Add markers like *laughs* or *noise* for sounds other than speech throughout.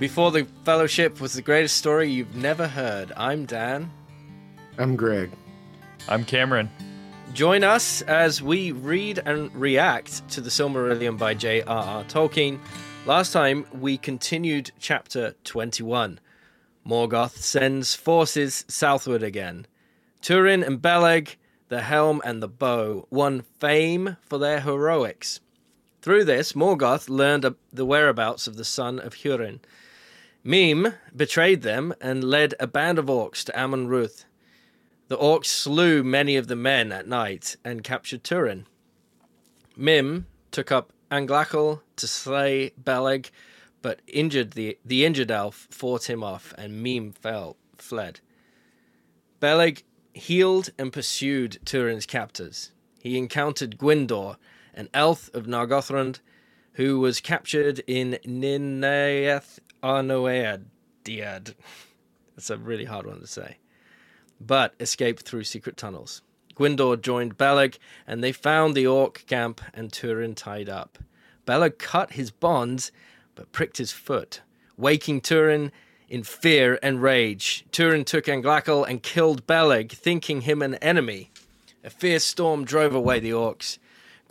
Before the Fellowship was the greatest story you've never heard. I'm Dan. I'm Greg. I'm Cameron. Join us as we read and react to the Silmarillion by J.R.R. Tolkien. Last time we continued chapter 21. Morgoth sends forces southward again. Turin and Beleg, the helm and the bow, won fame for their heroics. Through this, Morgoth learned the whereabouts of the son of Hurin. Mim betrayed them and led a band of orcs to Amon Rûdh. The orcs slew many of the men at night and captured Turin. Mim took up Anglachel to slay Beleg, but injured the, the injured elf fought him off, and Mim fell, fled. Beleg healed and pursued Turin's captors. He encountered Gwindor, an elf of Nargothrond, who was captured in Nirnaeth Oh, Arnoediad. *laughs* That's a really hard one to say. But escaped through secret tunnels. Gwindor joined Beleg, and they found the orc camp and Turin tied up. Beleg cut his bonds, but pricked his foot, waking Turin in fear and rage. Turin took Anglachel and killed Beleg, thinking him an enemy. A fierce storm drove away the orcs.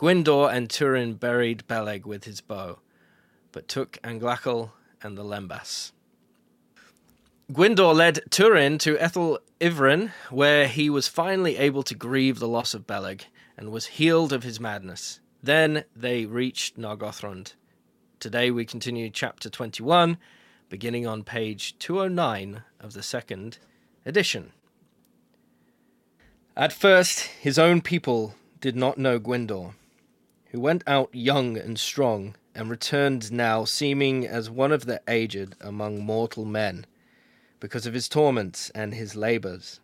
Gwindor and Turin buried Beleg with his bow, but took Anglachel and the Lembas. Gwindor led Turin to Eithel Ivrin, where he was finally able to grieve the loss of Beleg and was healed of his madness. Then they reached Nargothrond. Today we continue chapter 21, beginning on page 209 of the second edition. At first, his own people did not know Gwindor, who went out young and strong and returned now seeming as one of the aged among mortal men because of his torments and his labours.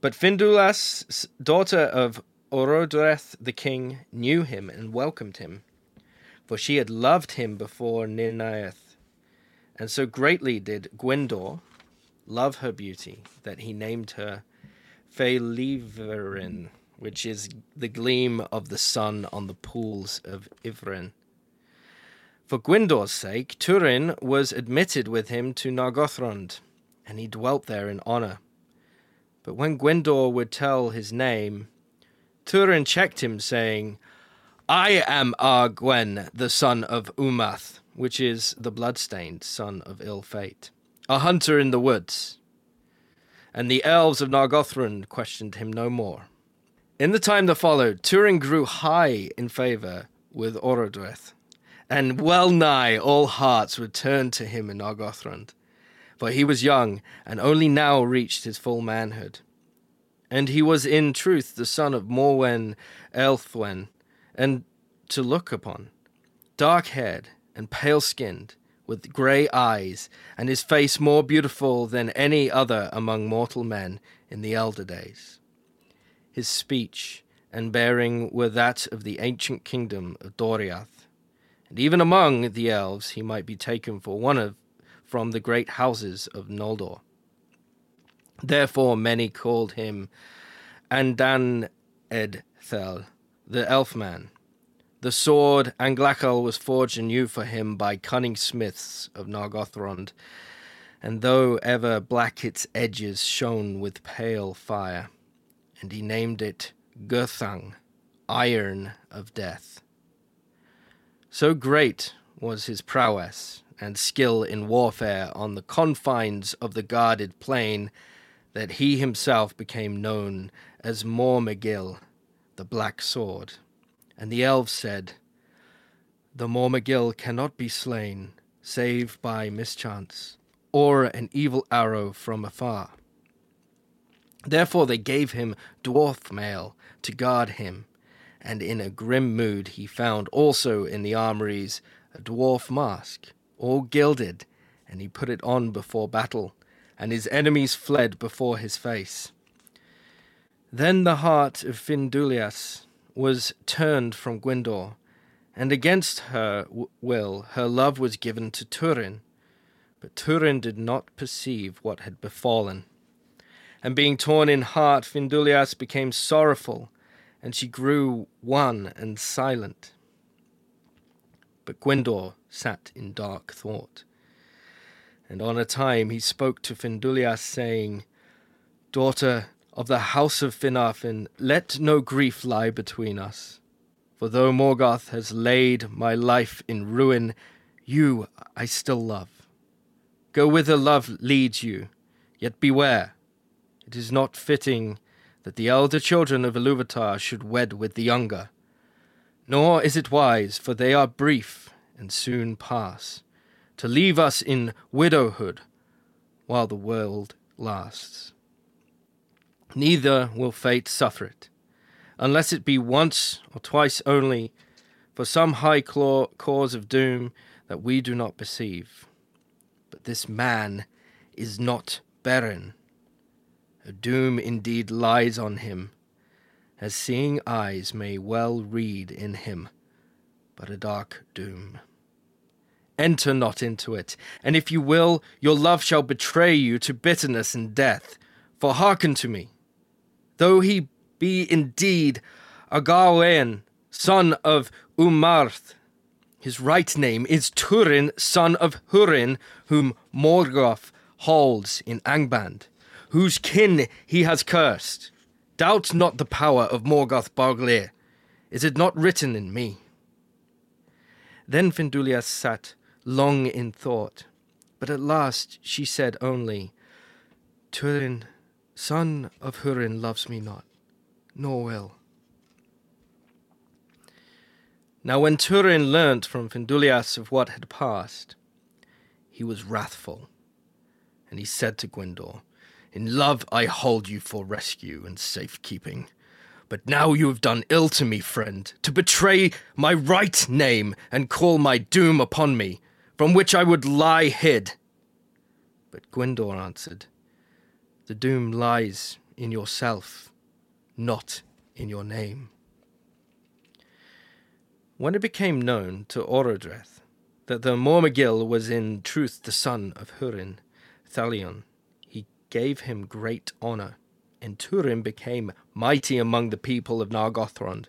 But Finduilas, daughter of Orodreth the king, knew him and welcomed him, for she had loved him before Nirnaeth. And so greatly did Gwindor love her beauty that he named her Faelivrin, which is the gleam of the sun on the pools of Ivrin. For Gwindor's sake, Turin was admitted with him to Nargothrond, and he dwelt there in honor. But when Gwindor would tell his name, Turin checked him, saying, I am Agarwaen, the son of Umarth, which is the blood-stained son of ill fate, a hunter in the woods. And the elves of Nargothrond questioned him no more. In the time that followed, Turin grew high in favor with Orodreth, and well nigh all hearts were turned to him in Nargothrond for he was young, and only now reached his full manhood. And he was in truth the son of Morwen Eledhwen, and to look upon, dark haired and pale skinned, with grey eyes, and his face more beautiful than any other among mortal men in the elder days. His speech and bearing were that of the ancient kingdom of Doriath, and even among the elves he might be taken for one of from the great houses of Noldor. Therefore many called him Andan Edthel, the Elfman. The sword Anglachel was forged anew for him by cunning smiths of Nargothrond, and though ever black its edges shone with pale fire, and he named it Gurthang, Iron of Death. So great was his prowess and skill in warfare on the confines of the guarded plain that he himself became known as Mormegil, the Black Sword. And the elves said, The Mormegil cannot be slain, save by mischance, or an evil arrow from afar. Therefore they gave him dwarf mail to guard him, and in a grim mood he found also in the armories a dwarf mask, all gilded, and he put it on before battle, and his enemies fled before his face. Then the heart of Finduilas was turned from Gwindor, and against her will her love was given to Turin. But Turin did not perceive what had befallen. And being torn in heart, Finduilas became sorrowful, and she grew wan and silent. But Gwindor sat in dark thought. And on a time he spoke to Finduilas, saying, Daughter of the house of Finarfin, let no grief lie between us. For though Morgoth has laid my life in ruin, you I still love. Go whither love leads you, yet beware. It is not fitting that the elder children of Iluvatar should wed with the younger. Nor is it wise, for they are brief and soon pass, to leave us in widowhood while the world lasts. Neither will fate suffer it unless it be once or twice only, for some high claw cause of doom that we do not perceive. But this man is not Beren. A doom indeed lies on him, as seeing eyes may well read in him, but a dark doom. Enter not into it, and if you will, your love shall betray you to bitterness and death. For hearken to me. Though he be indeed a Agarwaen, son of Umarth. His right name is Turin, son of Hurin, whom Morgoth holds in Angband, whose kin he has cursed. Doubt not the power of Morgoth Bauglir. Is it not written in me? Then Finduilas sat long in thought, but at last she said only, Turin, son of Hurin, loves me not nor will. Now, when Turin learnt from Finduilas of what had passed, he was wrathful, and he said to Gwindor, In love I hold you for rescue and safekeeping. But now you have done ill to me, friend, to betray my right name and call my doom upon me, from which I would lie hid. But Gwindor answered, The doom lies in yourself not in your name. When it became known to Orodreth that the Mormegil was in truth the son of Hurin, Thalion, gave him great honor, and Turin became mighty among the people of Nargothrond.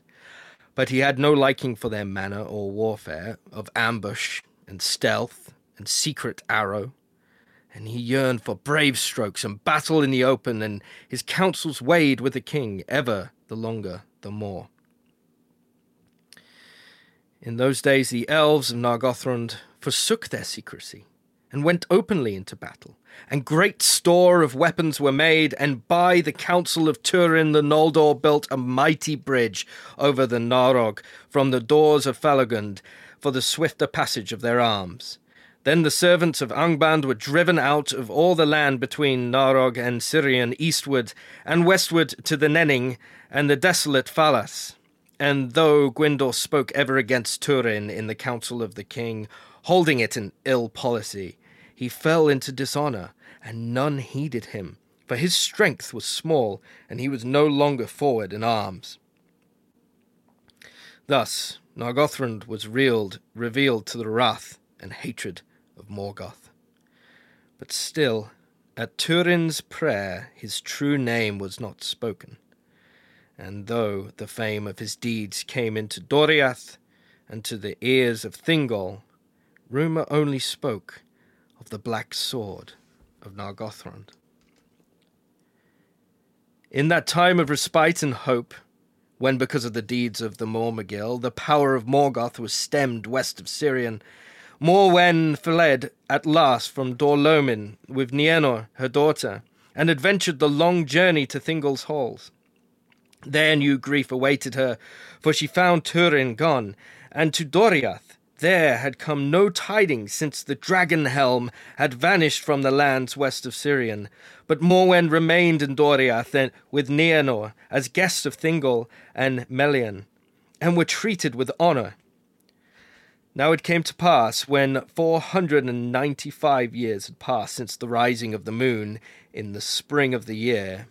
But he had no liking for their manner or warfare, of ambush and stealth and secret arrow, and he yearned for brave strokes and battle in the open, and his counsels weighed with the king, ever the longer the more. In those days, the elves of Nargothrond forsook their secrecy and went openly into battle, and great store of weapons were made, and by the counsel of Turin the Noldor built a mighty bridge over the Narog from the doors of Felagund for the swifter passage of their arms. Then the servants of Angband were driven out of all the land between Narog and Sirion eastward and westward to the Nenning and the desolate Falas. And though Gwindor spoke ever against Turin in the council of the king, holding it an ill policy, he fell into dishonour, and none heeded him, for his strength was small, and he was no longer forward in arms. Thus Nargothrond was reeled, revealed to the wrath and hatred of Morgoth. But still, at Turin's prayer, his true name was not spoken. And though the fame of his deeds came into Doriath and to the ears of Thingol, rumour only spoke of the black sword of Nargothrond. In that time of respite and hope, when because of the deeds of the Mormegil the power of Morgoth was stemmed west of Sirion, Morwen fled at last from Dor-lómin with Nienor, her daughter, and adventured the long journey to Thingol's halls. There new grief awaited her, for she found Turin gone, and to Doriath there had come no tidings since the dragon helm had vanished from the lands west of Sirion. But Morwen remained in Doriath with Nienor as guests of Thingol and Melian, and were treated with honour. Now it came to pass, when four hundred and ninety five years had passed since the rising of the moon in the spring of the year,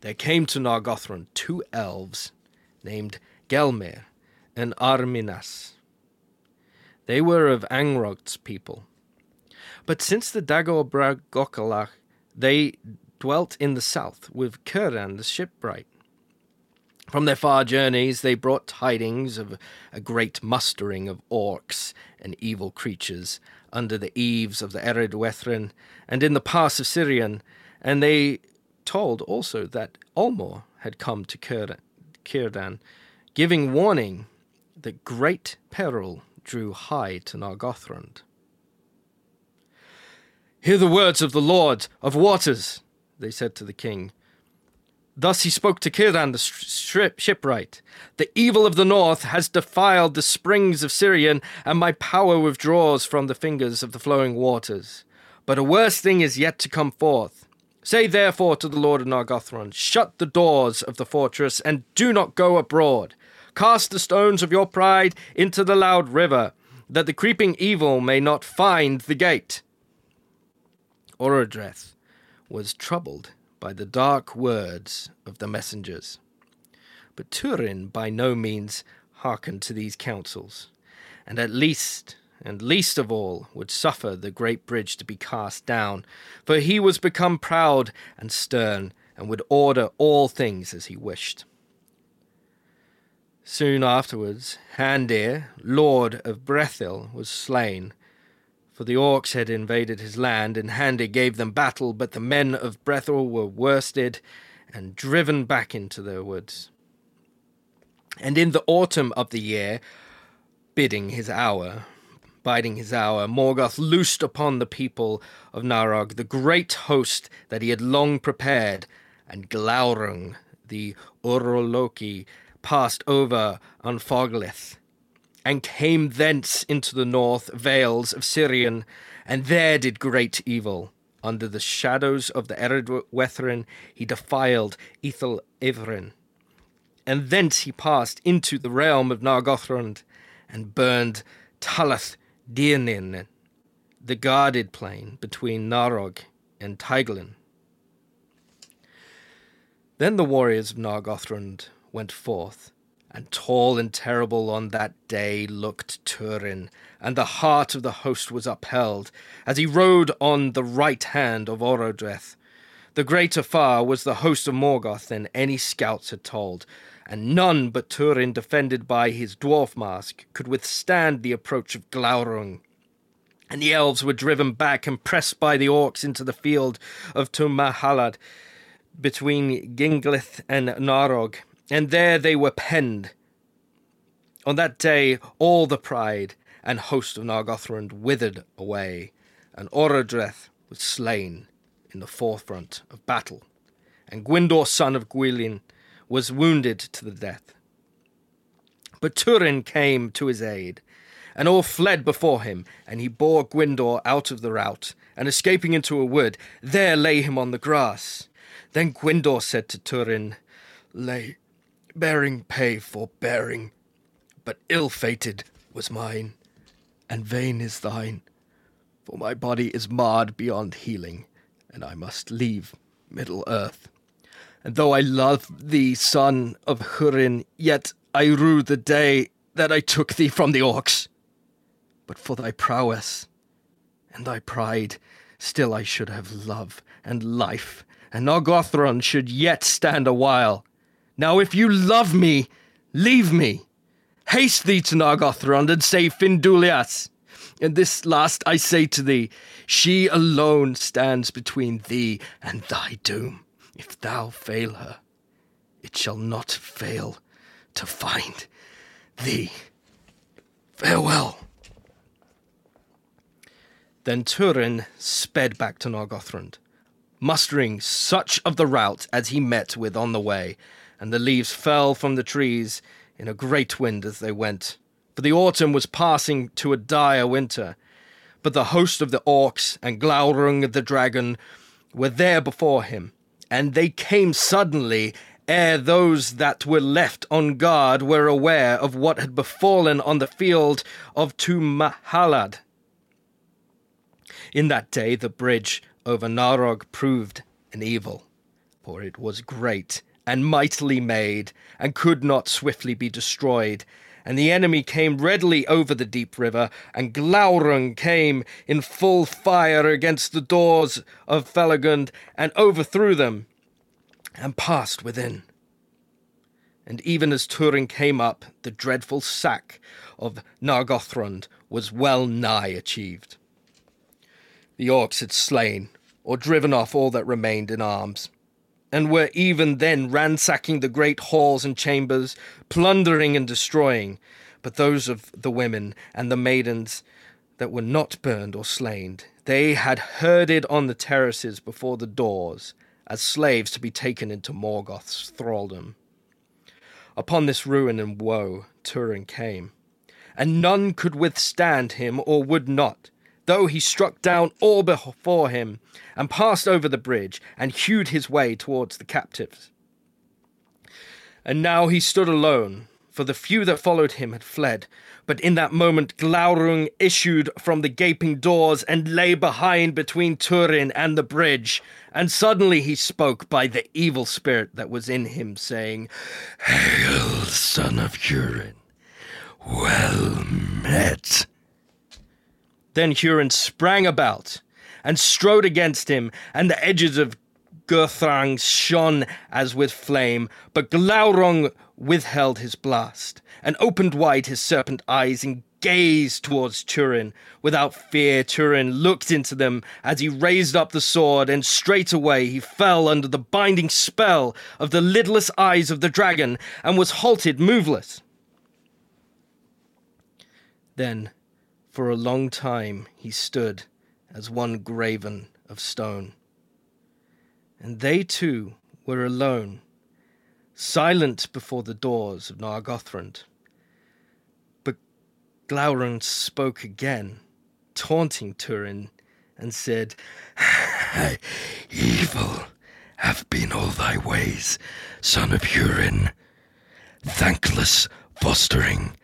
there came to Nargothrond two elves named Gelmir and Arminas. They were of Angrod's people. But since the Dagor Bragollach, they dwelt in the south with Círdan the shipwright. From their far journeys, they brought tidings of a great mustering of orcs and evil creatures under the eaves of the Ered Wethrin and in the pass of Sirion, and they told also that Ulmo had come to Círdan, giving warning that great peril drew high to Nargothrond. Hear the words of the Lord of Waters, they said to the king. Thus he spoke to Círdan the shipwright. The evil of the north has defiled the springs of Sirion, and my power withdraws from the fingers of the flowing waters. But a worse thing is yet to come forth. Say therefore to the Lord of Nargothrond, Shut the doors of the fortress, and do not go abroad. Cast the stones of your pride into the loud river, that the creeping evil may not find the gate. Orodreth was troubled by the dark words of the messengers. But Turin by no means hearkened to these counsels, and at least, and least of all, would suffer the great bridge to be cast down, for he was become proud and stern, and would order all things as he wished. Soon afterwards, Handir, lord of Brethil, was slain, for the orcs had invaded his land, and Handir gave them battle, but the men of Brethil were worsted and driven back into their woods. And in the autumn of the year, bidding his hour, biding his hour, Morgoth loosed upon the people of Narog the great host that he had long prepared, and Glaurung, the Urulóki, passed over Anfauglith and came thence into the north vales of Sirion, and there did great evil. Under the shadows of the Ered Wethrin he defiled Eithel Ivrin. And thence he passed into the realm of Nargothrond, and burned Talath Dirnen, the guarded plain between Narog and Teiglin. Then the warriors of Nargothrond went forth, and tall and terrible on that day looked Turin, and the heart of the host was upheld, as he rode on the right hand of Orodreth. The greater far was the host of Morgoth than any scouts had told, and none but Turin, defended by his dwarf mask, could withstand the approach of Glaurung. And the elves were driven back and pressed by the orcs into the field of Tumhalad, between Ginglith and Narog, and there they were penned. On that day all the pride and host of Nargothrond withered away, and Orodreth was slain in the forefront of battle, and Gwindor son of Guilin was wounded to the death. But Turin came to his aid, and all fled before him, and he bore Gwindor out of the rout, and escaping into a wood, there lay him on the grass. Then Gwindor said to Turin, Lay bearing pay for bearing, but ill fated was mine, and vain is thine, for my body is marred beyond healing, and I must leave Middle Earth. And though I love thee, son of Hurin, yet I rue the day that I took thee from the orcs. But for thy prowess and thy pride, still I should have love and life, and Nargothrond should yet stand a while now, if you love me, leave me. Haste thee to Nargothrond and save Finduilas. And this last I say to thee, she alone stands between thee and thy doom. If thou fail her, it shall not fail to find thee. Farewell. Then Turin sped back to Nargothrond, mustering such of the rout as he met with on the way, and the leaves fell from the trees in a great wind as they went. For the autumn was passing to a dire winter. But the host of the orcs and Glaurung the dragon were there before him, and they came suddenly ere those that were left on guard were aware of what had befallen on the field of Tumhalad. In that day the bridge over Narog proved an evil, for it was great and mightily made, and could not swiftly be destroyed. And the enemy came readily over the deep river, and Glaurung came in full fire against the doors of Felagund, and overthrew them, and passed within. And even as Turin came up, the dreadful sack of Nargothrond was well nigh achieved. The orcs had slain or driven off all that remained in arms, and were even then ransacking the great halls and chambers, plundering and destroying. But those of the women and the maidens that were not burned or slain, they had herded on the terraces before the doors, as slaves to be taken into Morgoth's thraldom. Upon this ruin and woe Turin came, and none could withstand him or would not, though he struck down all before him, and passed over the bridge, and hewed his way towards the captives. And now he stood alone, for the few that followed him had fled. But in that moment Glaurung issued from the gaping doors and lay behind between Turin and the bridge. And suddenly he spoke by the evil spirit that was in him, saying, Hail, son of Hurin, well met. Then Hurin sprang about and strode against him, and the edges of Gurthang shone as with flame, but Glaurung withheld his blast, and opened wide his serpent eyes, and gazed towards Turin. Without fear, Turin looked into them as he raised up the sword, and straightway he fell under the binding spell of the lidless eyes of the dragon, and was halted moveless. Then, for a long time, he stood as one graven of stone. And they too were alone, silent before the doors of Nargothrond. But Glaurung spoke again, taunting Turin, and said, Evil have been all thy ways, son of Hurin. Thankless fostering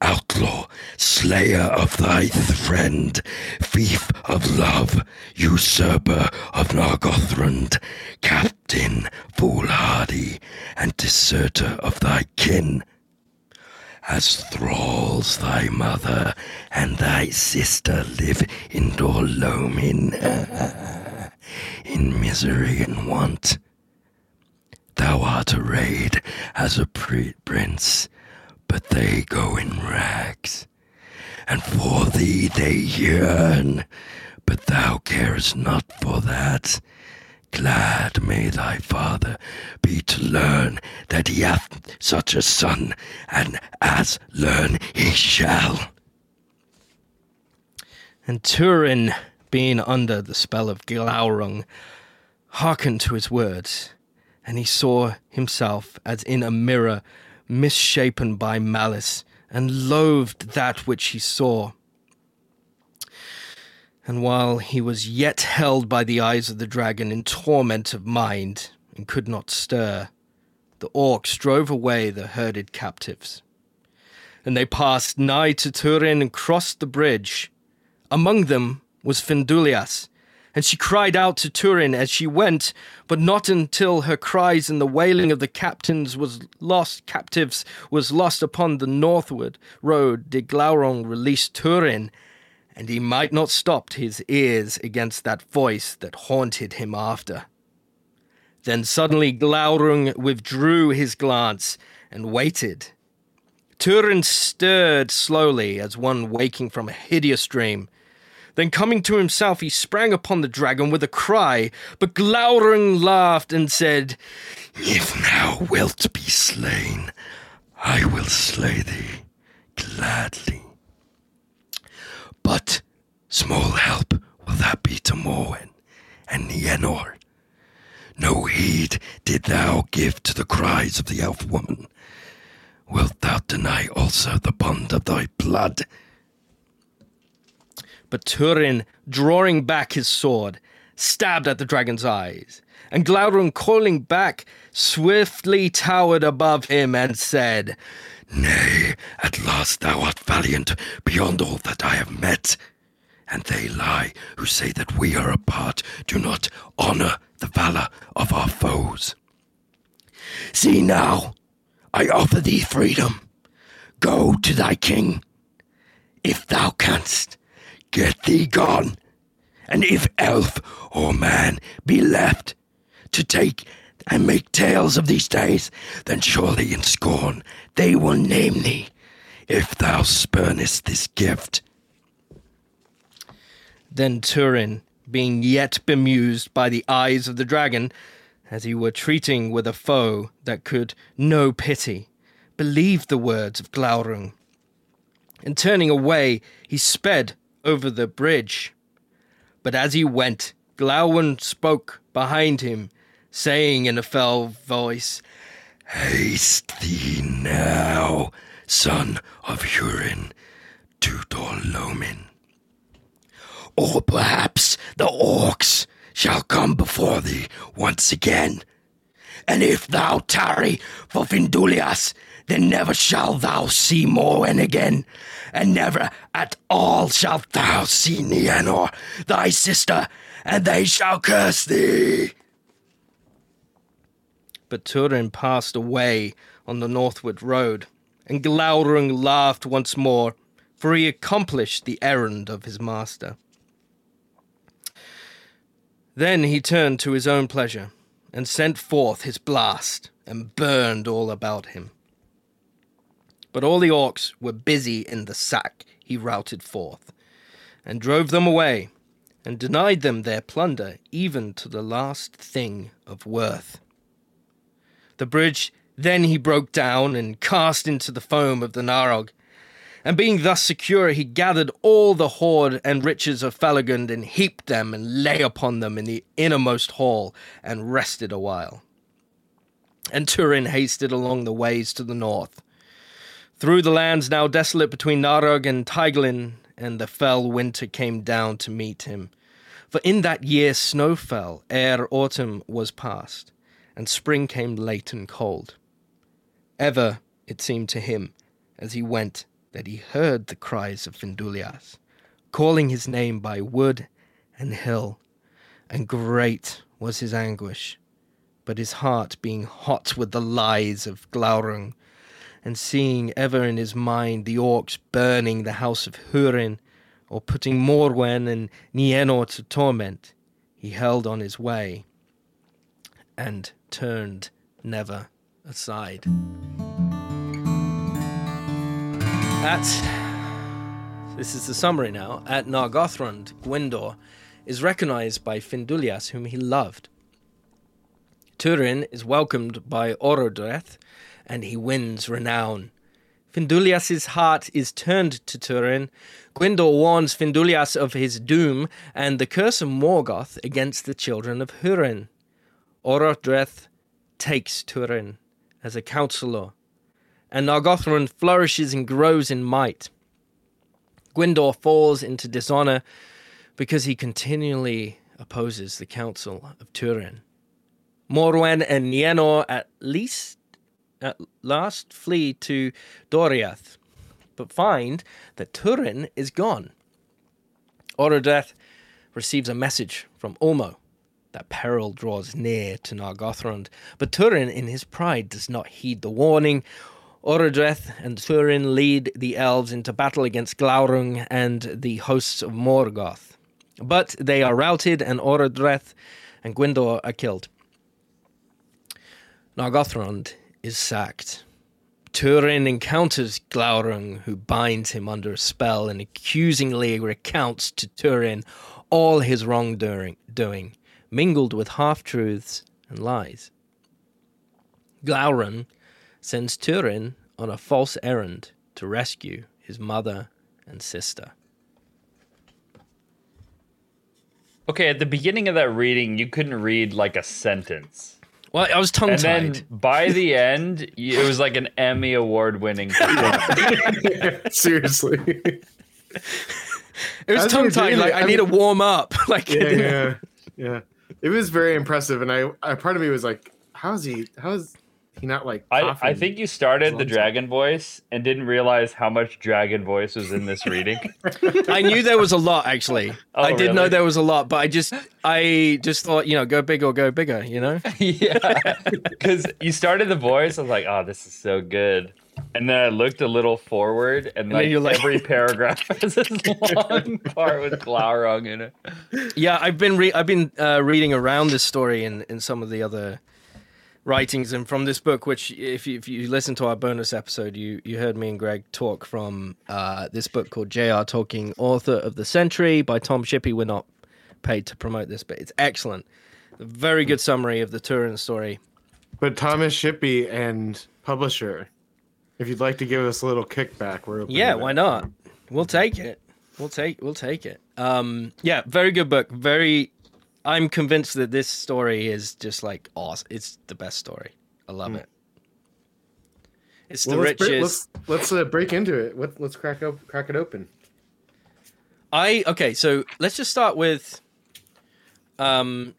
outlaw, slayer of thy friend, thief of love, usurper of Nargothrond, captain foolhardy, and deserter of thy kin. As thralls thy mother and thy sister live in Dor-lómin, *laughs* in misery and want. Thou art arrayed as a prince, but they go in rags. And for thee they yearn, but thou carest not for that. Glad may thy father be to learn that he hath such a son, and as learn he shall. And Turin, being under the spell of Glaurung, hearkened to his words, and he saw himself as in a mirror misshapen by malice, and loathed that which he saw. And while he was yet held by the eyes of the dragon in torment of mind, and could not stir, the orcs drove away the herded captives. And they passed nigh to Turin and crossed the bridge. Among them was Finduilas, and she cried out to Turin as she went, but not until her cries and the wailing of the captains was lost captives was lost upon the northward road did Glaurung release Turin, and he might not stop his ears against that voice that haunted him after. Then suddenly Glaurung withdrew his glance and waited. Turin stirred slowly as one waking from a hideous dream. Then coming to himself, he sprang upon the dragon with a cry, but Glaurung laughed and said, If thou wilt be slain, I will slay thee gladly. But small help will that be to Morwen and Nienor. No heed did thou give to the cries of the elf woman. Wilt thou deny also the bond of thy blood? But Turin, drawing back his sword, stabbed at the dragon's eyes. And Glaurung, coiling back, swiftly towered above him and said, Nay, at last thou art valiant beyond all that I have met. And they lie who say that we are apart, do not honor the valor of our foes. See now, I offer thee freedom. Go to thy king, if thou canst Get thee gone. And if elf or man be left to take and make tales of these days, then surely in scorn they will name thee, if thou spurnest this gift. Then Turin being yet bemused by the eyes of the dragon, as he were treating with a foe that could no pity, believed the words of Glaurung. And turning away, he sped over the bridge. But as he went, Glaurung spoke behind him, saying in a fell voice, Haste thee now, son of Hurin, to Dor-lómin. Or perhaps the orcs shall come before thee once again. And if thou tarry for Finduilas, then never shalt thou see Morwen again, and never at all shalt thou see Nienor, thy sister, and they shall curse thee. But Turin passed away on the northward road, and Glaurung laughed once more, for he accomplished the errand of his master. Then he turned to his own pleasure, and sent forth his blast, and burned all about him. But all the orcs were busy in the sack he routed forth, and drove them away, and denied them their plunder even to the last thing of worth. The bridge then he broke down and cast into the foam of the Narog. And being thus secure, he gathered all the hoard and riches of Felagund and heaped them and lay upon them in the innermost hall and rested awhile. And Turin hasted along the ways to the north, through the lands now desolate between Narog and Teiglin, and the fell winter came down to meet him. For in that year snow fell ere autumn was past, and spring came late and cold. Ever it seemed to him, as he went, that he heard the cries of Finduilas, calling his name by wood and hill, and great was his anguish, but his heart being hot with the lies of Glaurung, and seeing ever in his mind the orcs burning the house of Hurin, or putting Morwen and Nienor to torment, he held on his way, and turned never aside. At this is the summary now. At Nargothrond, Gwindor is recognized by Finduilas, whom he loved. Turin is welcomed by Orodreth, and he wins renown. Finduilas's heart is turned to Turin. Gwindor warns Finduilas of his doom and the curse of Morgoth against the children of Hurin. Orodreth takes Turin as a counselor, and Nargothrond flourishes and grows in might. Gwindor falls into dishonor because he continually opposes the council of Turin. Morwen and Nienor at least at last flee to Doriath, but find that Turin is gone. Orodreth receives a message from Ulmo that peril draws near to Nargothrond, but Turin in his pride does not heed the warning. Orodreth and Turin lead the elves into battle against Glaurung and the hosts of Morgoth. But they are routed, and Orodreth and Gwindor are killed. Nargothrond is sacked. Turin encounters Glaurung, who binds him under a spell and accusingly recounts to Turin all his wrongdoing, doing, mingled with half truths and lies. Glaurung sends Turin on a false errand to rescue his mother and sister. Okay, at the beginning of that reading, you couldn't read like a sentence. Well, I was tongue And tied. then by the end, it was like an Emmy award winning. *laughs* Seriously. It was As we were tongue tied. Like I, I need to warm up. *laughs* Like yeah, *laughs* yeah, yeah. It was very impressive, and I, I part of me was like, "How is he? How is he not like?" I, I think you started the dragon voice and didn't realize how much dragon voice was in this *laughs* reading. I knew there was a lot actually. Oh, I did know there was a lot, but I just I just thought, you know, go big or go bigger, you know? *laughs* yeah, because you started the voice. I was like, oh, this is so good. And then I looked a little forward, and, then like, you're like- every *laughs* paragraph has this long part with Glaurung in it. Yeah, I've been re- I've been uh, reading around this story in, in some of the other writings and from this book, which if you, if you listen to our bonus episode, you you heard me and Greg talk from uh, this book called J.R. Tolkien, author of the Century by Tom Shippey. We're not paid to promote this, but it's excellent. A very good summary of the Turin story. But Thomas Shippey and publisher, if you'd like to give us a little kickback, we're open Yeah, why not? We'll take it. We'll take we'll take it. Um yeah, very good book. Very I'm convinced that this story is just like awesome. It's the best story. I love it. It's the let's, break, richest. let's let's uh, break into it. Let, let's crack up crack it open. I okay, so let's just start with um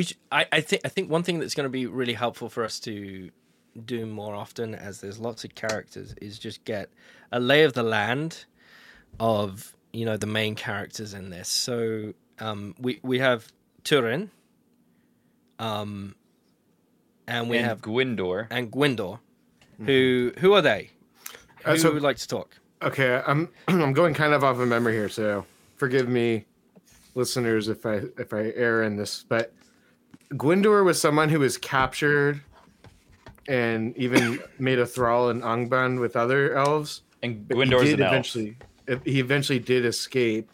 sh- I, I think I think one thing that's going to be really helpful for us to do more often as there's lots of characters is just get a lay of the land of you know the main characters in this. So um we we have Turin um and we and have Gwindor. and Gwindor who who are they? Who Uh, so- would like to talk? Okay, I'm *clears throat* I'm going kind of off of memory here, so forgive me, listeners, if I if I err in this. But Gwindor was someone who was captured and even *coughs* made a thrall in Angband with other elves. And But Gwindor's he did an elf. eventually. He eventually did escape,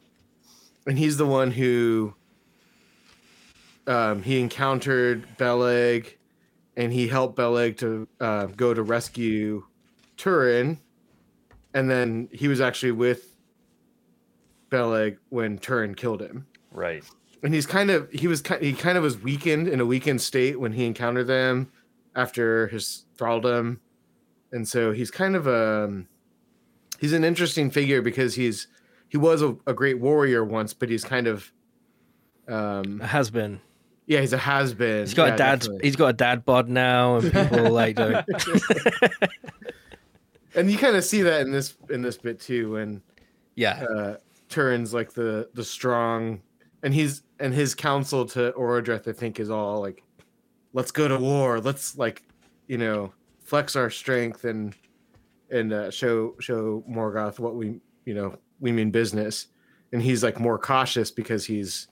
and he's the one who. Um, he encountered Beleg, and he helped Beleg to uh, go to rescue Turin, and then he was actually with Beleg when Turin killed him. Right. And he's kind of he was he kind of was weakened in a weakened state when he encountered them after his thraldom, and so he's kind of a he's an interesting figure because he's he was a, a great warrior once, but he's kind of um Has been. yeah he's a has been. He's got yeah, a dad. definitely. He's got a dad bod now, and people like don't. *laughs* and you kind of see that in this in this bit too when Yeah, uh Turin's like the the strong and he's and his counsel to Orodreth I think is all like let's go to war let's like you know flex our strength and and uh, show show Morgoth what we you know we mean business and he's like more cautious because he's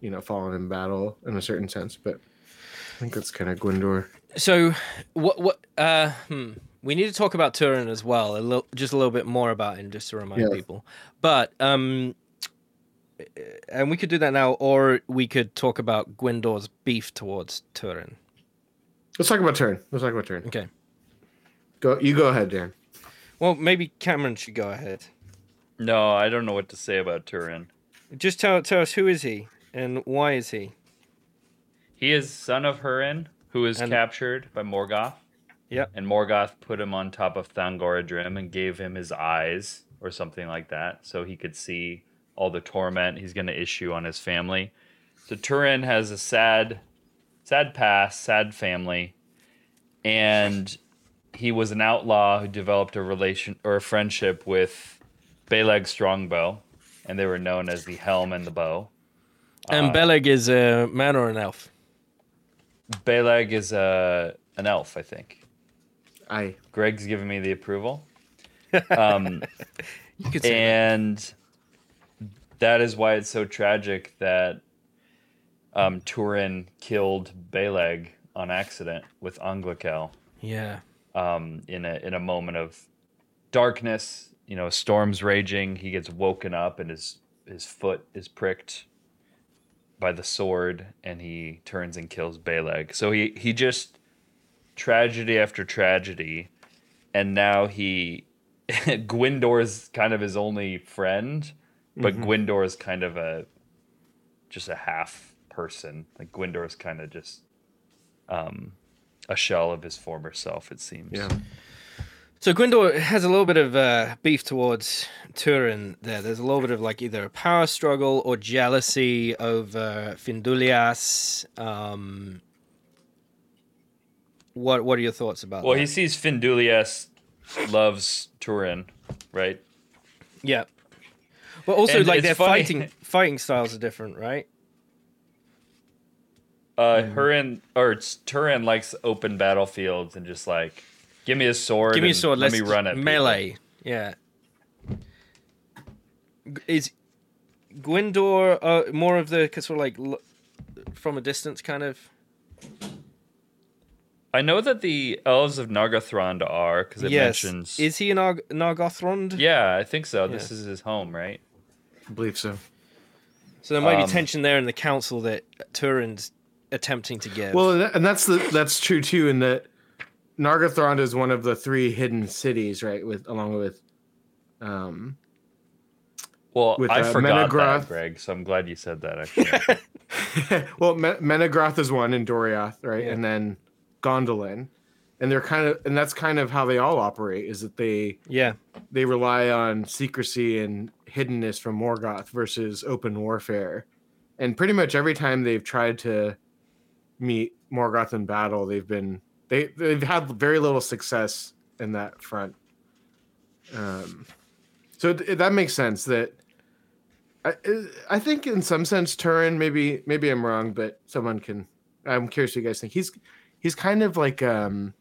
you know fallen in battle in a certain sense but I think that's kind of Gwendor So what? What? Uh, hmm. We need to talk about Turin as well. A little, just a little bit more about him, just to remind Yeah. people. But um, and we could do that now, or we could talk about Gwendor's beef towards Turin. let's talk about Turin let's talk about Turin Okay. go you go ahead Dan Well, maybe Cameron should go ahead. No, I don't know what to say about Turin. Just tell tell us who is he and why is he? He is son of Hurin, who is And- captured by Morgoth. Yep. And Morgoth put him on top of Thangorodrim and gave him his eyes or something like that, so he could see all the torment he's going to issue on his family. So Turin has a sad, sad past, sad family, and he was an outlaw who developed a relation or a friendship with Beleg Strongbow, and they were known as the Helm and the Bow. And Uh, Beleg is a man or an elf? Beleg is a an elf, I think. I Greg's giving me the approval. Um, *laughs* You could say that. and that is why it's so tragic that um, Turin killed Beleg on accident with Anglachel Yeah. um, in a in a moment of darkness. You know, storms raging. He gets woken up, and his his foot is pricked by the sword, and he turns and kills Beleg. So he he just tragedy after tragedy, and now he *laughs* Gwindor's kind of his only friend, but Gwindor is kind of a just a half person. Like Gwindor's kind of just um, a shell of his former self. It seems. yeah So Gwendor has a little bit of uh, beef towards Turin there. There's a little bit of like either a power struggle or jealousy over Finduilas. Um, what What are your thoughts about Well, that? he sees Finduilas loves Turin, right? yeah. Well, also And like their funny- fighting *laughs* fighting styles are different, right? Uh. Hurin or Turin likes open battlefields and just like, give me a sword. Give me a sword. Let Let's me run it. melee. Yeah. Is Gwendor uh, more of the sort of like l- from a distance kind of? I know that the elves of Nargothrond are because it yes. mentions. Is he an Nar- Nargothrond? yeah, I think so. This is his home, right? I believe so So there might Um, be tension there in the council that Turin's attempting to give. Well, and that- and that's the that's true too. In that Nargothrond is one of the three hidden cities, right? With along with, um, Well, With, I uh, forgot Menegroth. that, Greg. So I'm glad you said that. Actually, *laughs* well, Me- Menegroth is one in Doriath, right? Yeah. And then Gondolin, and they're kind of, and that's kind of how they all operate. Is that they yeah, they rely on secrecy and hiddenness from Morgoth versus open warfare. And pretty much every time they've tried to meet Morgoth in battle, they've been they they've had very little success in that front. Um, so it, that makes sense. That I I think in some sense Turin maybe maybe I'm wrong, but someone can. I'm curious what you guys think. He's he's kind of like um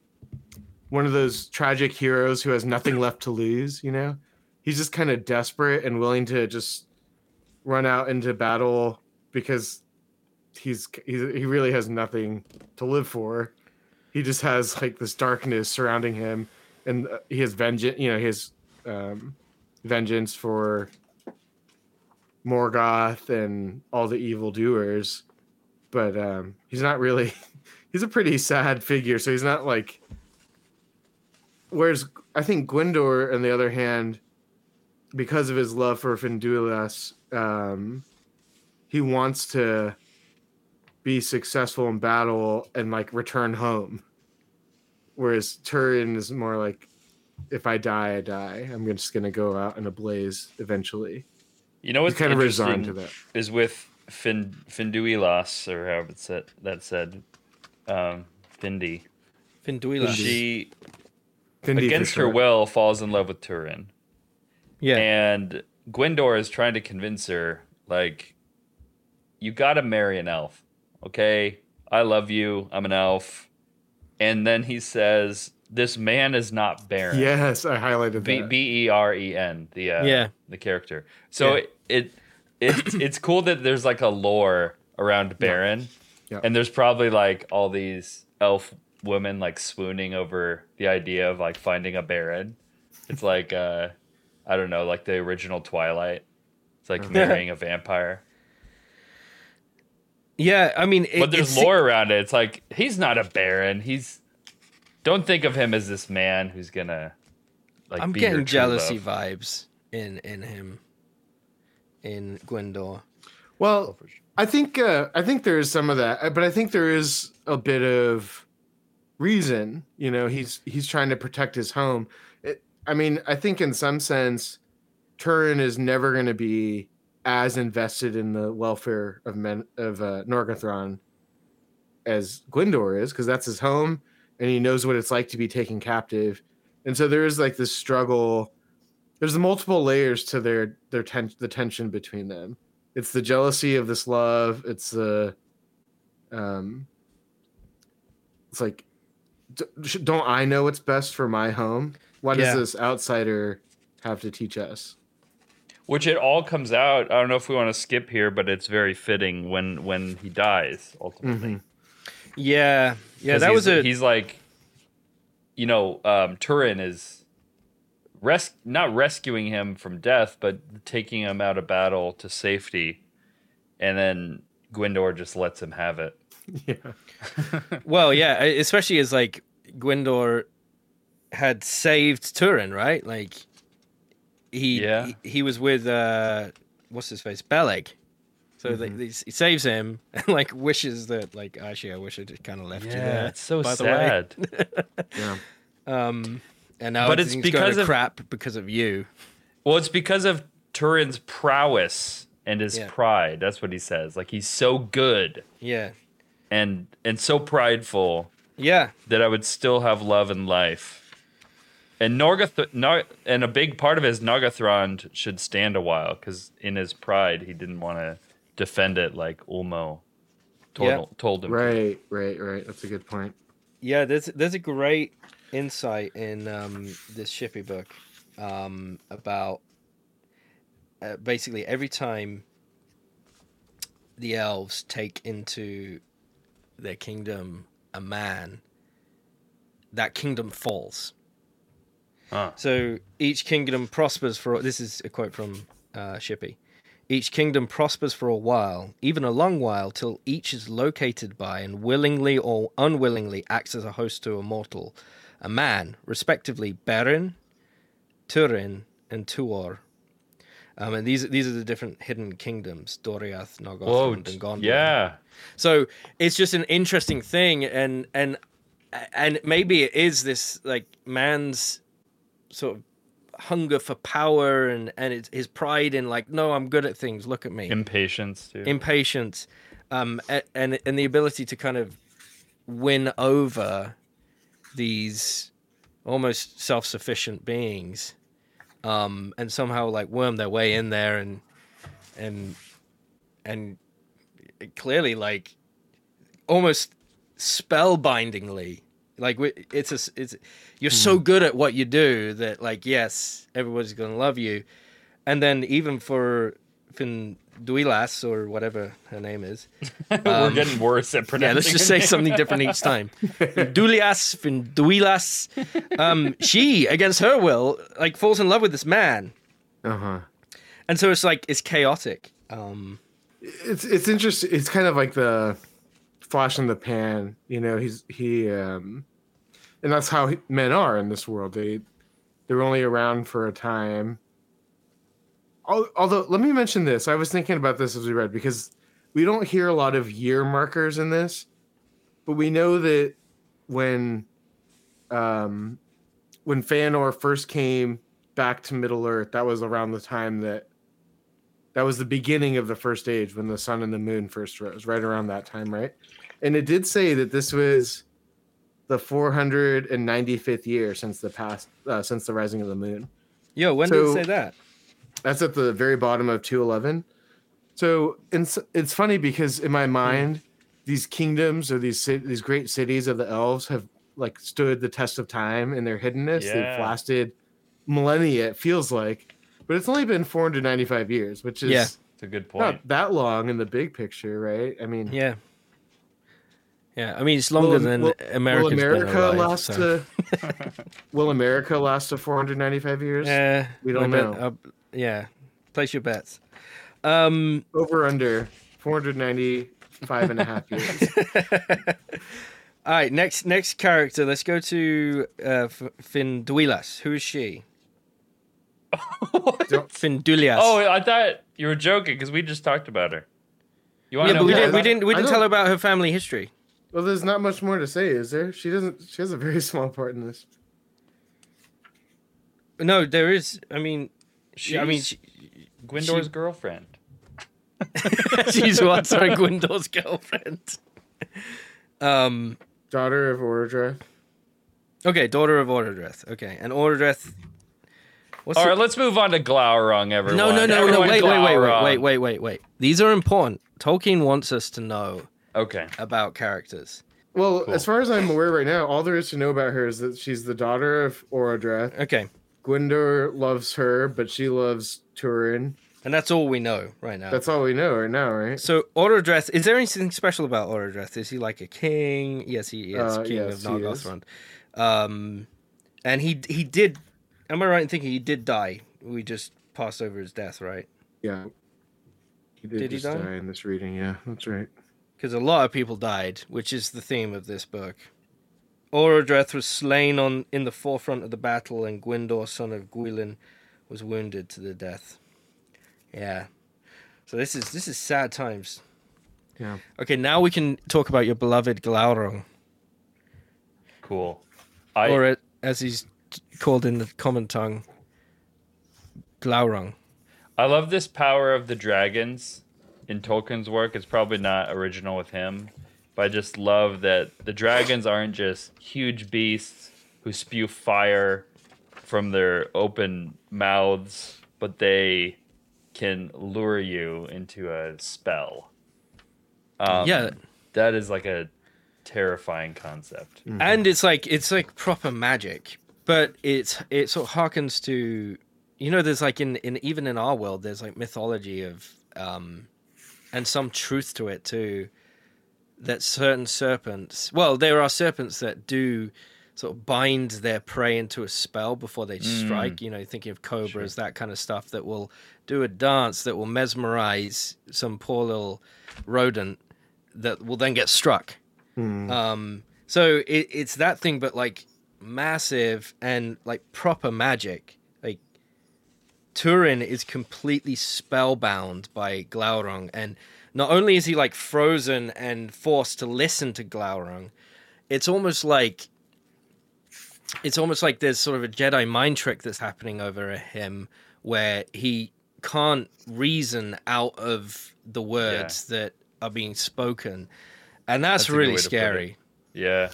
one of those tragic heroes who has nothing left to lose. You know, he's just kind of desperate and willing to just run out into battle because he's, he's he really has nothing to live for. He just has like this darkness surrounding him, and uh, he has vengeance. You know, his um, vengeance for Morgoth and all the evil doers, But um, he's not really. *laughs* He's a pretty sad figure, so he's not like. Whereas I think Gwindor, on the other hand, because of his love for Finduilas, um, he wants to be successful in battle and like return home. Whereas Turin is more like, if I die, I die. I'm just gonna go out in a blaze eventually. you know He's what's kind of resigned to that. is with fin Finduilas or however it's said, that said, um, Findy. Finduilas. She Findy for against her will falls in love with Turin. Yeah, And Gwindor is trying to convince her, like, you gotta marry an elf. Okay? I love you. I'm an elf. And then he says, This man is not Beren. Yes, I highlighted B that. B E R E N, the uh, Yeah. the character. So Yeah. it, it it's *clears throat* it's cool that there's like a lore around Beren. Yeah. And there's probably like all these elf women like swooning over the idea of like finding a Beren. It's like uh I don't know, like the original Twilight. It's like marrying a vampire. Yeah. I mean, it, But there's it's- lore around it. It's like he's not a Beren. He's don't think of him as this man who's gonna like I'm be getting true jealousy love. vibes in in him, in Gwindor. Well, I think uh, I think there is some of that, but I think there is a bit of reason. You know, he's he's trying to protect his home. It, I mean, I think in some sense, Turin is never going to be as invested in the welfare of men of uh, Nargothrond as Gwindor is, because that's his home, and he knows what it's like to be taken captive. And so there is like this struggle. There's multiple layers to their their ten- the tension between them it's the jealousy of this love it's the um it's like don't i know what's best for my home why does Yeah. this outsider have to teach us Which it all comes out. I don't know if we want to skip here, but it's very fitting when when he dies ultimately. Yeah, yeah, That was a he's like, you know, um, Turin is res- not rescuing him from death, but taking him out of battle to safety, and then Gwindor just lets him have it. *laughs* yeah *laughs* well, yeah. Especially as like Gwindor had saved Turin, right? Like he Yeah. he, he was with uh what's his face Beleg. So Mm-hmm. they, he saves him *laughs* and like wishes that like actually I wish I just kind of left you there. it's so by the way. sad. *laughs* yeah Um, and now But it's everything's going because to of- crap because of you. well, it's because of Turin's prowess and his Yeah. pride. That's what he says. Like he's so good Yeah, and and so prideful yeah, that I would still have love and life. And Norgath- Nar- and a big part of his Nargothrond should stand a while because in his pride he didn't want to defend it like Ulmo told, Yeah. told him. to. right right right that's a good point yeah. There's there's a great insight in um, this Shippey book um, about uh, basically every time the elves take into their kingdom a man, that kingdom falls. Ah. So each kingdom prospers for. This is a quote from uh, Shippey. Each kingdom prospers for a while, even a long while, till each is located by and willingly or unwillingly acts as a host to a mortal, a man, respectively Beren, Turin, and Tuor. Um, and these these are the different hidden kingdoms: Doriath, Nargothrond, and Gondor. yeah. So it's just an interesting thing, and and and maybe it is this like man's sort of hunger for power and and it's his pride in like, no, I'm good at things. Look at me, Impatience too. impatience, um, and and the ability to kind of win over these almost self-sufficient beings, um, and somehow like worm their way in there and and and clearly like almost spellbindingly like we- it's a, it's you're so good at what you do that like yes everybody's gonna love you and then even for Finduilas or whatever her name is *laughs* We're getting worse at pronouncing. *laughs* yeah let's just say name. something different each time *laughs* Findulias Finduilas um she against her will like falls in love with this man Uh huh. and so it's like it's chaotic um It's it's interesting. It's kind of like the flash in the pan. You know, he's he, um, and that's how men are in this world. They they're only around for a time. Although, let me mention this. I was thinking about this as we read because we don't hear a lot of year markers in this, but we know that when, um, when Feanor first came back to Middle Earth, that was around the time that that was the beginning of the first age when the sun and the moon first rose, right around that time, right? And it did say that this was the 495th year since the past, uh, since the rising of the moon. yo when did it say that That's at the very bottom of 211. So it's, it's funny because in my mind, these kingdoms or these these great cities of the elves have like stood the test of time in their hiddenness. Yeah. They've lasted millennia. It feels like, but it's only been 495 years, which is Yeah. It's a good point. not that long in the big picture, right? I mean, Yeah. Yeah, I mean it's longer Will- than will- America's will America been alive, last so. *laughs* to Will America last to 495 years? Yeah, We don't I bet- know. uh, yeah, place your bets. Um, Over under 495 and a half years. *laughs* all right, next next character. Let's go to uh, F- Finduilas. Who is she? *laughs* Findulias. oh, I thought you were joking because we just talked about her. You want yeah, to but we didn't. We about- didn't. We I didn't don't- tell about her family history. Well, there's not much more to say, is there? She doesn't. She has a very *laughs* small part in this. No, there is. I mean, she, I mean, She's she, Gwindor's she- girlfriend. *laughs* she's what? Sorry, Gwindor's girlfriend. Um. Daughter of Ordra. Okay, daughter of Ordredreth. Okay, and Ordredreth. What's All the- right, let's move on to Glaurung, everyone. No, no, no, no. Everyone Wait, wait, wait, wait, wait, wait, wait, wait. These are important. Tolkien wants us to know Okay. about characters. Well, Cool. as far as I'm aware right now, all there is to know about her is that she's the daughter of Orodreth. Okay, Gwindor loves her, but she loves Turin. and that's all we know right now. That's all we know right now, right? so Ordredreth. Is there anything special about Ordredreth? Is he like a king? Yes, he is Uh, king yes, of he. Nargothrond. Um, and he he did. Am I right in thinking he did die? We just passed over his death, right? Yeah. He did, Did he just die? die in this reading, yeah. That's right. Because a lot of people died, which is the theme of this book. Orodreth was slain on in the forefront of the battle, and Gwindor, son of Guilin, was wounded to the death. Yeah. So this is this is sad times. Yeah. Okay, now we can talk about your beloved Glaurung, Cool. I or as he's called in the common tongue, Glaurung. I love this power of the dragons in Tolkien's work. It's probably not original with him, but I just love that the dragons aren't just huge beasts who spew fire from their open mouths, but they can lure you into a spell. Um, Yeah. that is like a terrifying concept. and it's like it's like proper magic but it's it sort of harkens to you know there's like in in even in our world there's like mythology of um and some truth to it too that certain serpents well there are serpents that do sort of bind their prey into a spell before they Mm. strike. You know, thinking of cobras, that kind of stuff that will do a dance that will mesmerize some poor little rodent that will then get struck. Hmm. Um, so it, it's that thing, but like massive and like proper magic. Turin is completely spellbound by Glaurung, and not only is he like frozen and forced to listen to Glaurung, it's almost like it's almost like there's sort of a Jedi mind trick that's happening over him, where he can't reason out of the words that are being spoken, and that's, That's really way to put it. scary. Yeah.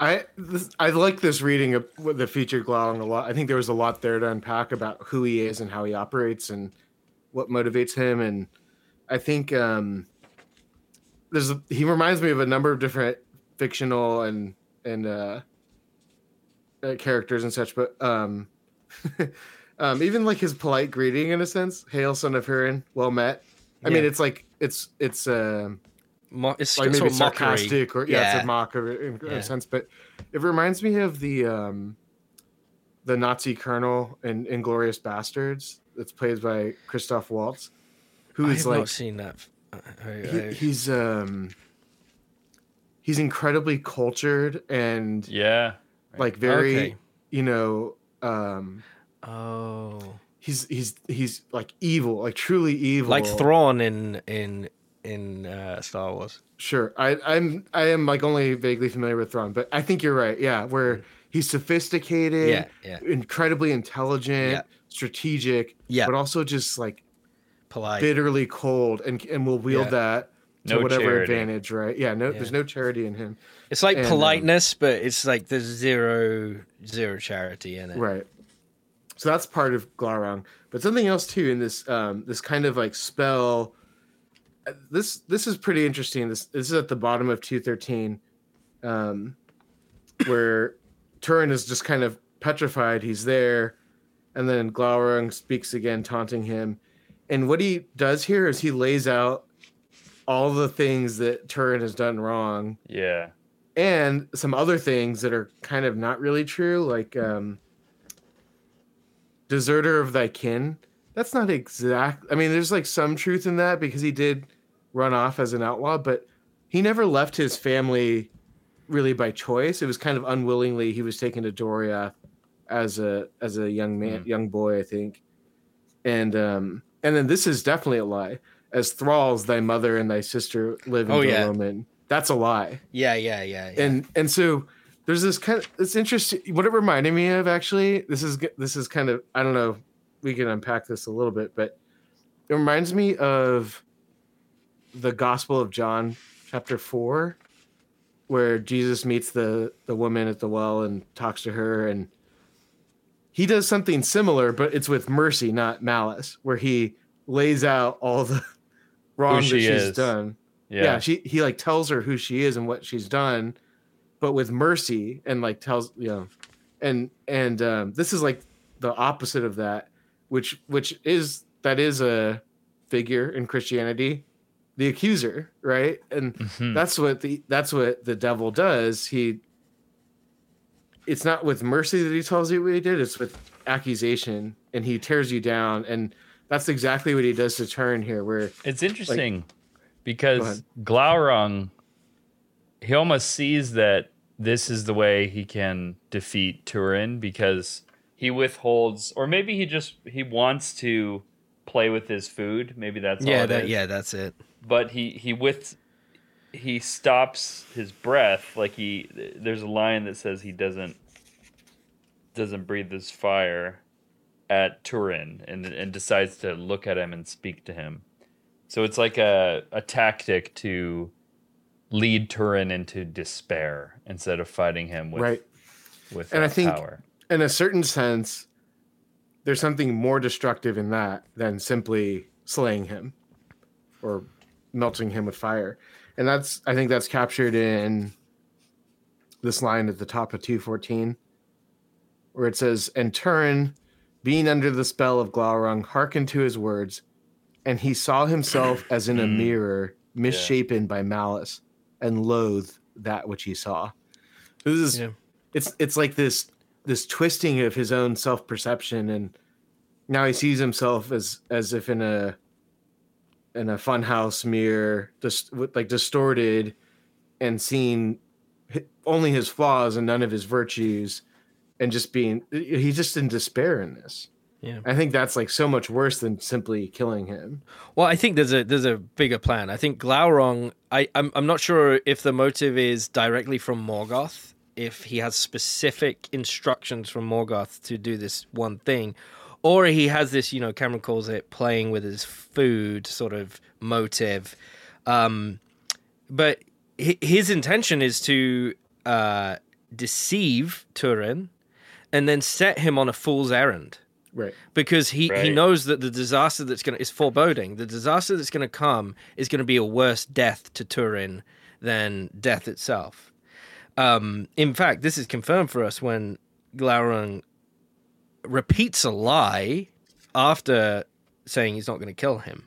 I this, I like this reading of the featured Glaurung a lot. I think there was a lot there to unpack about who he is and how he operates and what motivates him. And I think um, there's a, he reminds me of a number of different fictional and and uh, uh, characters and such. But um, *laughs* um, even like his polite greeting in a sense, "Hail, son of Hurin, well met." I mean, it's like it's it's. um Mo- it's like sort maybe of mockery. sarcastic or yeah, it's a mock of it in, in Yeah. a sense but it reminds me of the um the nazi colonel in Inglourious Basterds that's played by christoph waltz who I have like not seen that. I- I- he, he's um he's incredibly cultured and Yeah. like very Okay. you know um oh, he's he's he's like evil like truly evil like Thrawn in in in uh, Star Wars. Sure. I, I'm I am like only vaguely familiar with Thrawn, but I think you're right. Yeah, where he's sophisticated, Yeah, yeah, incredibly intelligent, Yeah. strategic, Yeah. but also just like polite. bitterly cold and and will wield Yeah. that to No whatever charity. advantage, right? Yeah, no Yeah. there's no charity in him. It's like and, um, politeness, but it's like there's zero zero charity in it. Right. So that's part of Glaurung. But something else too in this um this kind of like spell this this is pretty interesting. This this is at the bottom of 213 um where Turin is just kind of petrified he's there and then Glaurung speaks again taunting him. And what he does here is he lays out all the things that Turin has done wrong Yeah. and some other things that are kind of not really true, like um, deserter of thy kin. That's not exact. I mean, there's like some truth in that because he did run off as an outlaw, but he never left his family really by choice. It was kind of unwillingly he was taken to Doriath as a as a young man, Mm. young boy, I think. And um, and then this is definitely a lie. As thralls, thy mother and thy sister live in Oh, yeah. Dor-lómin. That's a lie Yeah, yeah, yeah. yeah. and and so there's this kind of it's interesting what it reminded me of actually this is this is kind of i don't know we can unpack this a little bit but it reminds me of the gospel of john chapter 4 where jesus meets the the woman at the well and talks to her and he does something similar but it's with mercy not malice where he lays out all the *laughs* wrong that she's is. done Yeah. yeah. she he like tells her who she is and what she's done but with mercy and like tells you know and and um this is like the opposite of that which which is that is a figure in christianity the accuser right and Mhm. that's what the that's what the devil does he it's not with mercy that he tells you what he did it's with accusation and he tears you down and that's exactly what he does to Turin here where It's interesting Go because. Glaurung, he almost sees that this is the way he can defeat Turin because he withholds, or maybe he just he wants to play with his food. Maybe that's yeah, all it that, is. yeah, that's it. But he he with he stops his breath. Like he there's a line that says he doesn't doesn't breathe this fire at Turin and and decides to look at him and speak to him. So it's like a, a tactic to lead Turin into despair instead of fighting him with right with And I uh, think- power. in a certain sense, there's something more destructive in that than simply slaying him or melting him with fire. And that's I think that's captured in this line at the top of 214 where it says, And Turin, being under the spell of Glaurung, hearkened to his words, and he saw himself *clears throat* as in a Mm. mirror, misshapen by malice, and loathed that which he saw. This is Yeah. it's it's like this this twisting of his own self perception, and now he sees himself as as if in a in a funhouse mirror, just with like distorted, and seeing only his flaws and none of his virtues, and just being he's just in despair in this. Yeah. I think that's like so much worse than simply killing him. Well, I think there's a there's a bigger plan. I think Glaurung. I I'm I'm not sure if the motive is directly from Morgoth, if he has specific instructions from Morgoth to do this one thing, or he has this, you know, Cameron calls it playing with his food sort of motive. Um, but his intention is to uh, deceive Turin and then set him on a fool's errand Right. because he, he knows that the disaster that's going to is foreboding. The disaster that's going to come is going to be a worse death to Turin than death itself. Um, in fact, this is confirmed for us when Glaurung repeats a lie after saying he's not going to kill him.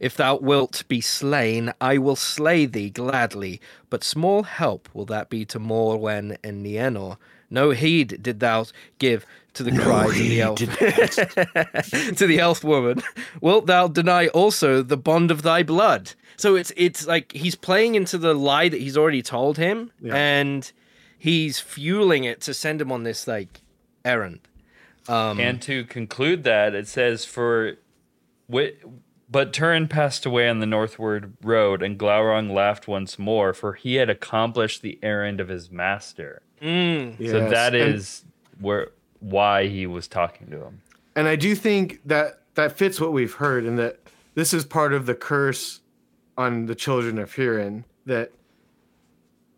If thou wilt be slain, I will slay thee gladly, but small help will that be to Morwen and Nienor. No heed did thou give to the cries of the elf *laughs* to the elf woman. Wilt thou deny also the bond of thy blood? So it's it's like he's playing into the lie that he's already told him, Yeah. and he's fueling it to send him on this like errand. Um, And to conclude that, it says for, wi- but Turin passed away on the northward road, and Glaurung laughed once more, for he had accomplished the errand of his master. mm, So Yes. that And- where why he was talking to him. and I do think that that fits what we've heard, and that this is part of the curse on the children of Hurin. That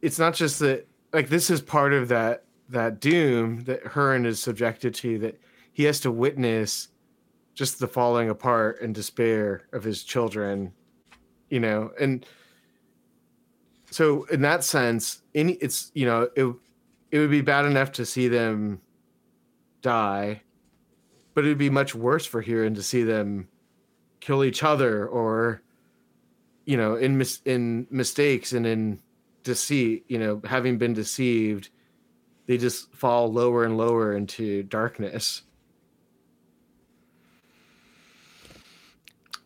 it's not just that, like this is part of that that doom that Hurin is subjected to. That he has to witness just the falling apart and despair of his children, you know, and so in that sense, any it's you know it it would be bad enough to see them die but it'd be much worse for Hurin to see them kill each other or you know in mis- in mistakes and in deceit you know having been deceived they just fall lower and lower into darkness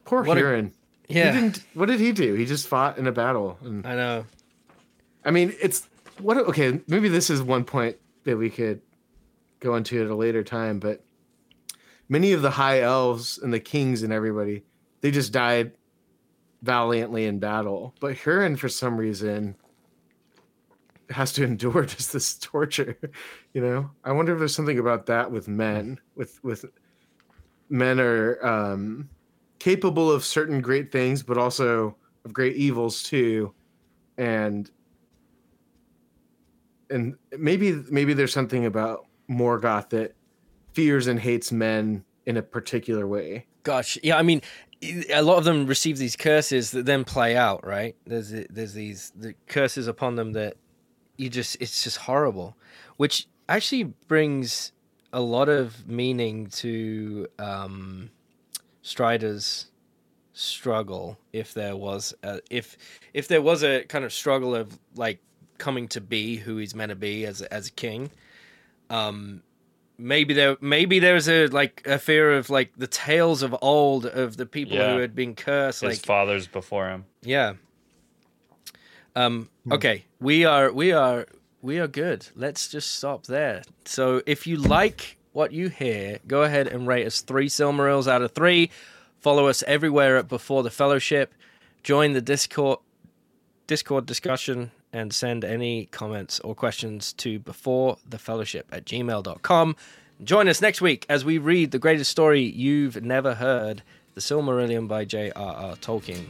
poor What a- yeah, he didn't what did he do he just fought in a battle and I know. I mean, it's what okay, maybe this is one point that we could go into at a later time, but many of the high elves and the kings and everybody, they just died valiantly in battle. But Hurin, for some reason, has to *laughs* endure just this torture. You know? I wonder if there's something about that with men, with with men are um capable of certain great things, but also of great evils too. And and maybe maybe there's something about Morgoth that fears and hates men in a particular way. Gosh, yeah. I mean, a lot of them receive these curses that then play out. Right? There's there's these the curses upon them that you just it's just horrible, which actually brings a lot of meaning to um, Strider's struggle, if there was a, if if there was a kind of struggle of like coming to be who he's meant to be as a- as a king. Um, maybe there maybe there's a like a fear of like the tales of old of the people Yeah. who had been cursed His like fathers before him. yeah um okay we are we are we are good. Let's just stop there. So if you like what you hear go ahead and rate us three silmarils out of three. Follow us everywhere at before the fellowship. Join the discord discord discussion and send any comments or questions to before the fellowship at gmail.com join us next week as we read the greatest story you've never heard the silmarillion by j.r.r tolkien